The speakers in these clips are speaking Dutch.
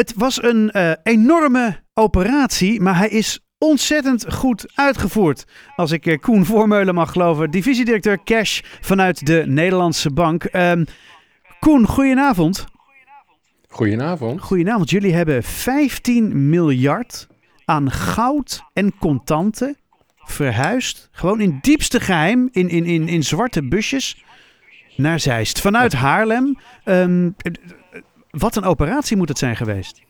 Het was een uh, enorme operatie, maar hij is ontzettend goed uitgevoerd. Als ik uh, Koen Voormeulen mag geloven, divisiedirecteur Cash vanuit de Nederlandse Bank. Uh, Koen, goedenavond. Goedenavond. Goedenavond. Jullie hebben 15 miljard aan goud en contanten verhuisd. Gewoon in diepste geheim, in, in, in, in zwarte busjes, naar Zeist. Vanuit Haarlem. Um, wat een operatie moet het zijn geweest.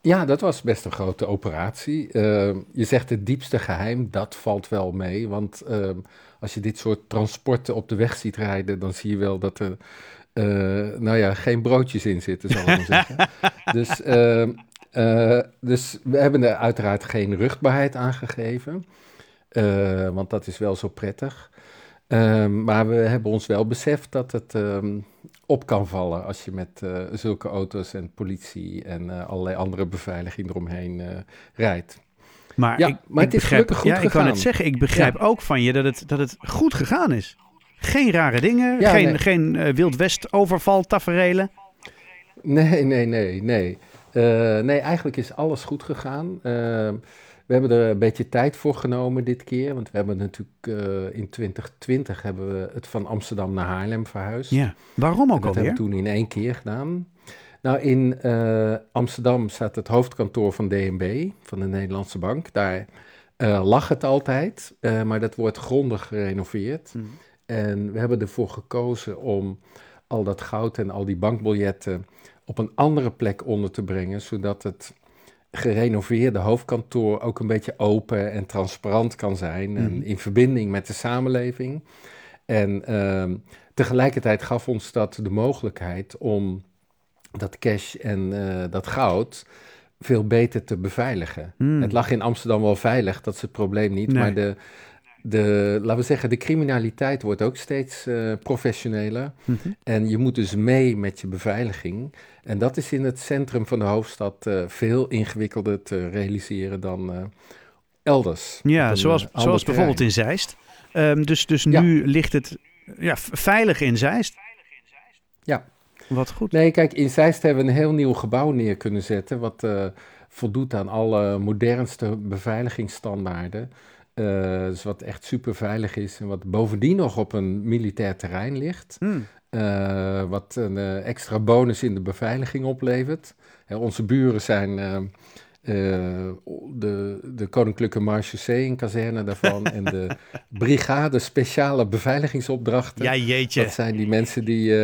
Ja, dat was best een grote operatie. Uh, je zegt het diepste geheim, dat valt wel mee. Want uh, als je dit soort transporten op de weg ziet rijden, dan zie je wel dat er, uh, nou ja, geen broodjes in zitten, zal ik maar zeggen. dus, dus we hebben er uiteraard geen ruchtbaarheid aangegeven. want dat is wel zo prettig. Maar we hebben ons wel beseft dat het um, op kan vallen als je met uh, zulke auto's en politie en uh, allerlei andere beveiliging eromheen uh, rijdt. Maar, ja, ik, maar ik het is begrijp, goed ja, gegaan. ik kan het zeggen, ik begrijp ja. ook van je dat het, dat het goed gegaan is. Geen rare dingen, ja, geen, nee. geen Wild West overval taferelen. Nee, nee, nee, nee. nee, eigenlijk is alles goed gegaan. We hebben er een beetje tijd voor genomen dit keer. Want we hebben natuurlijk uh, in 2020 hebben we het van Amsterdam naar Haarlem verhuisd. Ja, waarom ook alweer? Dat hebben we toen in één keer gedaan. Nou, in uh, Amsterdam staat het hoofdkantoor van DNB, van de Nederlandse Bank. Daar uh, lag het altijd, maar dat wordt grondig gerenoveerd. Mm. En we hebben ervoor gekozen om al dat goud en al die bankbiljetten op een andere plek onder te brengen, zodat het gerenoveerde hoofdkantoor ook een beetje open en transparant kan zijn. En mhm. in verbinding met de samenleving. En uh, tegelijkertijd gaf ons dat de mogelijkheid om dat cash en uh, dat goud veel beter te beveiligen. Mm. Het lag in Amsterdam wel veilig, dat is het probleem niet. Nee. Maar de, de, laten we zeggen, de criminaliteit wordt ook steeds uh, professioneler. Mm -hmm. En je moet dus mee met je beveiliging. En dat is in het centrum van de hoofdstad uh, veel ingewikkelder te realiseren dan uh, elders. Ja, zoals, zoals bijvoorbeeld in Zeist. Um, dus dus ja. nu ligt het ja, veilig in Zeist. Ja. Wat goed. Nee, kijk, in Zeist hebben we een heel nieuw gebouw neer kunnen zetten... wat voldoet aan alle modernste beveiligingsstandaarden... Uh, dus wat echt super veilig is en wat bovendien nog op een militair terrein ligt. Mm. Uh, wat een uh, extra bonus in de beveiliging oplevert. Hè, onze buren zijn de, de Koninklijke Marechaussee in kazerne daarvan en de Brigade Speciale Beveiligingsopdrachten. Ja, jeetje. Dat zijn die mensen die,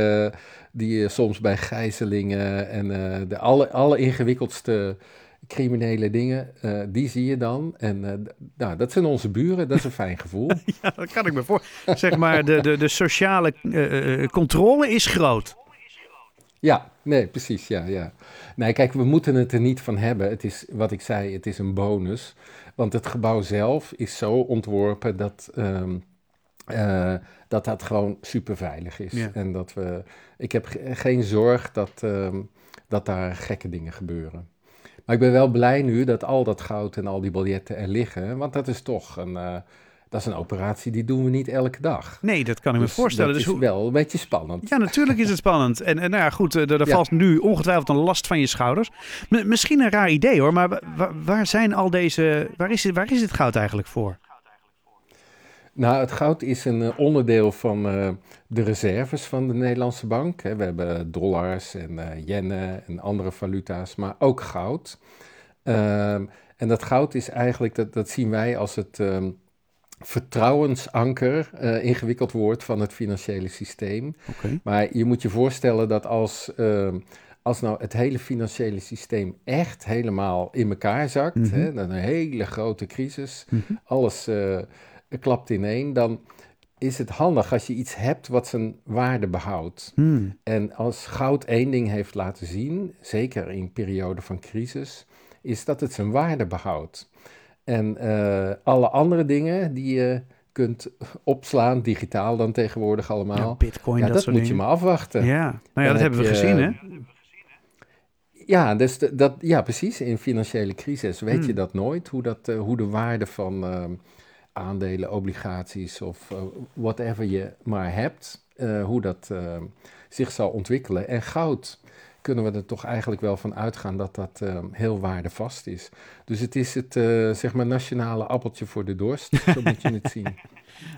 die soms bij gijzelingen en de alle, alle ingewikkeldste criminele dingen, uh, die zie je dan. En uh, nou, dat zijn onze buren, dat is een fijn gevoel. ja, dat kan ik me voor. Zeg maar, de, de, de sociale uh, controle is groot. Ja, nee, precies, ja, ja. Nee, kijk, we moeten het er niet van hebben. Het is, wat ik zei, het is een bonus. Want het gebouw zelf is zo ontworpen dat... Um, dat dat gewoon super veilig is. Ja. En dat we. Ik heb geen zorg dat, um, dat daar gekke dingen gebeuren. Maar ik ben wel blij nu dat al dat goud en al die biljetten er liggen. Want dat is toch een, uh, dat is een operatie die doen we niet elke dag. Nee, dat kan ik dus me voorstellen. Dat dus is wel een beetje spannend. Ja, natuurlijk is het spannend. En, en nou ja, goed, er, er valt nu ongetwijfeld een last van je schouders. M misschien een raar idee hoor, maar waar, waar zijn al deze... Waar is, waar is dit goud eigenlijk voor? Nou, het goud is een uh, onderdeel van uh, de reserves van de Nederlandse bank. We hebben dollars en uh, yennen en andere valuta's, maar ook goud. Um, en dat goud is eigenlijk, dat, dat zien wij als het um, vertrouwensanker, ingewikkeld woord van het financiële systeem. Okay. Maar je moet je voorstellen dat als, uh, als nou het hele financiële systeem echt helemaal in elkaar zakt, mm -hmm. hè, dan een hele grote crisis, mm -hmm. alles klapt ineen, dan is het handig als je iets hebt wat zijn waarde behoudt. Hmm. En als goud één ding heeft laten zien, zeker in perioden van crisis, is dat het zijn waarde behoudt. En uh, alle andere dingen die je kunt opslaan, digitaal dan tegenwoordig allemaal. Ja, Bitcoin, ja, dat, dat moet dingen. je maar afwachten. Ja, nou ja, dat hebben we je, gezien, hè? Ja, dus dat, ja, precies. In financiële crisis weet hmm. je dat nooit, hoe, dat, uh, hoe de waarde van... Uh, aandelen, obligaties of uh, whatever je maar hebt, uh, hoe dat uh, zich zal ontwikkelen. En goud kunnen we er toch eigenlijk wel van uitgaan dat dat heel waardevast is. Dus het is het zeg maar nationale appeltje voor de dorst, zo moet je het zien.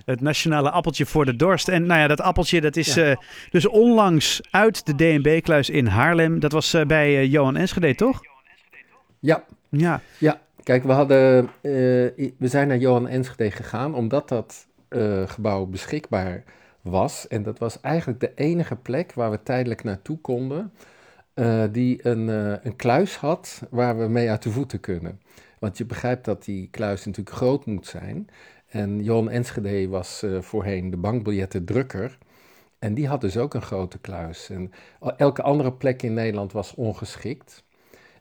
Het nationale appeltje voor de dorst. En nou ja, dat appeltje dat is ja. dus onlangs uit de DNB-kluis in Haarlem. Dat was bij Johan Enschede, toch? Ja. Ja. Ja, kijk, we, hadden, we zijn naar Johan Enschede gegaan omdat dat gebouw beschikbaar was. En dat was eigenlijk de enige plek waar we tijdelijk naartoe konden. Uh, die een, een kluis had waar we mee uit de voeten kunnen. Want je begrijpt dat die kluis natuurlijk groot moet zijn. En Johan Enschede was voorheen de bankbiljettendrukker. En die had dus ook een grote kluis. En elke andere plek in Nederland was ongeschikt.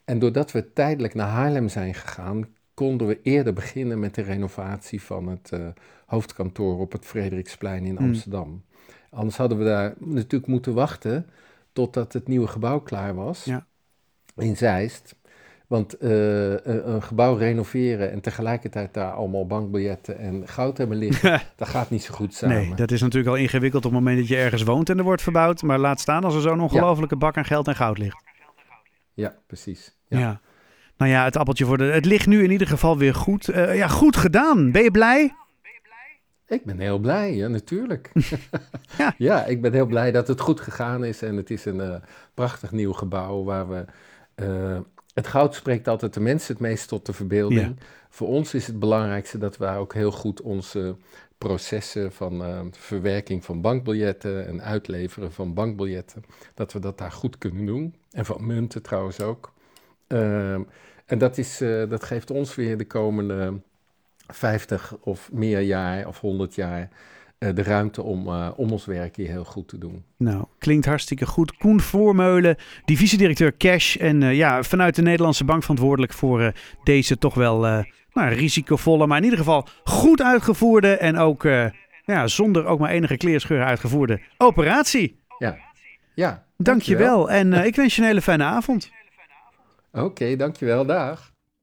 En doordat we tijdelijk naar Haarlem zijn gegaan, konden we eerder beginnen met de renovatie van het hoofdkantoor op het Frederiksplein in Amsterdam. Hmm. Anders hadden we daar natuurlijk moeten wachten totdat het nieuwe gebouw klaar was ja. in Zeist. Want uh, een gebouw renoveren en tegelijkertijd daar allemaal bankbiljetten en goud hebben liggen, dat gaat niet zo goed samen. Nee, dat is natuurlijk al ingewikkeld op het moment dat je ergens woont en er wordt verbouwd. Maar laat staan als er zo'n ongelofelijke bak aan geld en goud ligt. Ja, precies. Ja. ja. Nou ja, het appeltje voor de. Het ligt nu in ieder geval weer goed. Uh, ja, goed gedaan. Ben je blij? Ik ben heel blij, ja, natuurlijk. ja. ja, ik ben heel blij dat het goed gegaan is. En het is een uh, prachtig nieuw gebouw waar we. Uh, het goud spreekt altijd de mensen het meest tot de verbeelding. Ja. Voor ons is het belangrijkste dat we ook heel goed onze processen van uh, verwerking van bankbiljetten en uitleveren van bankbiljetten, dat we dat daar goed kunnen doen. En van munten trouwens ook. Ehm, en dat, is, dat geeft ons weer de komende 50 of meer jaar of 100 jaar uh, de ruimte om, uh, om ons werk hier heel goed te doen. Nou, klinkt hartstikke goed. Koen Voormeulen, divisiedirecteur Cash en uh, ja, vanuit de Nederlandse Bank verantwoordelijk voor deze toch wel nou, risicovolle, maar in ieder geval goed uitgevoerde en ook ja, zonder ook maar enige kleerscheur uitgevoerde operatie. Ja, ja. Dankjewel, dankjewel. en ik wens je een hele fijne avond. Oké, dankjewel. Dag.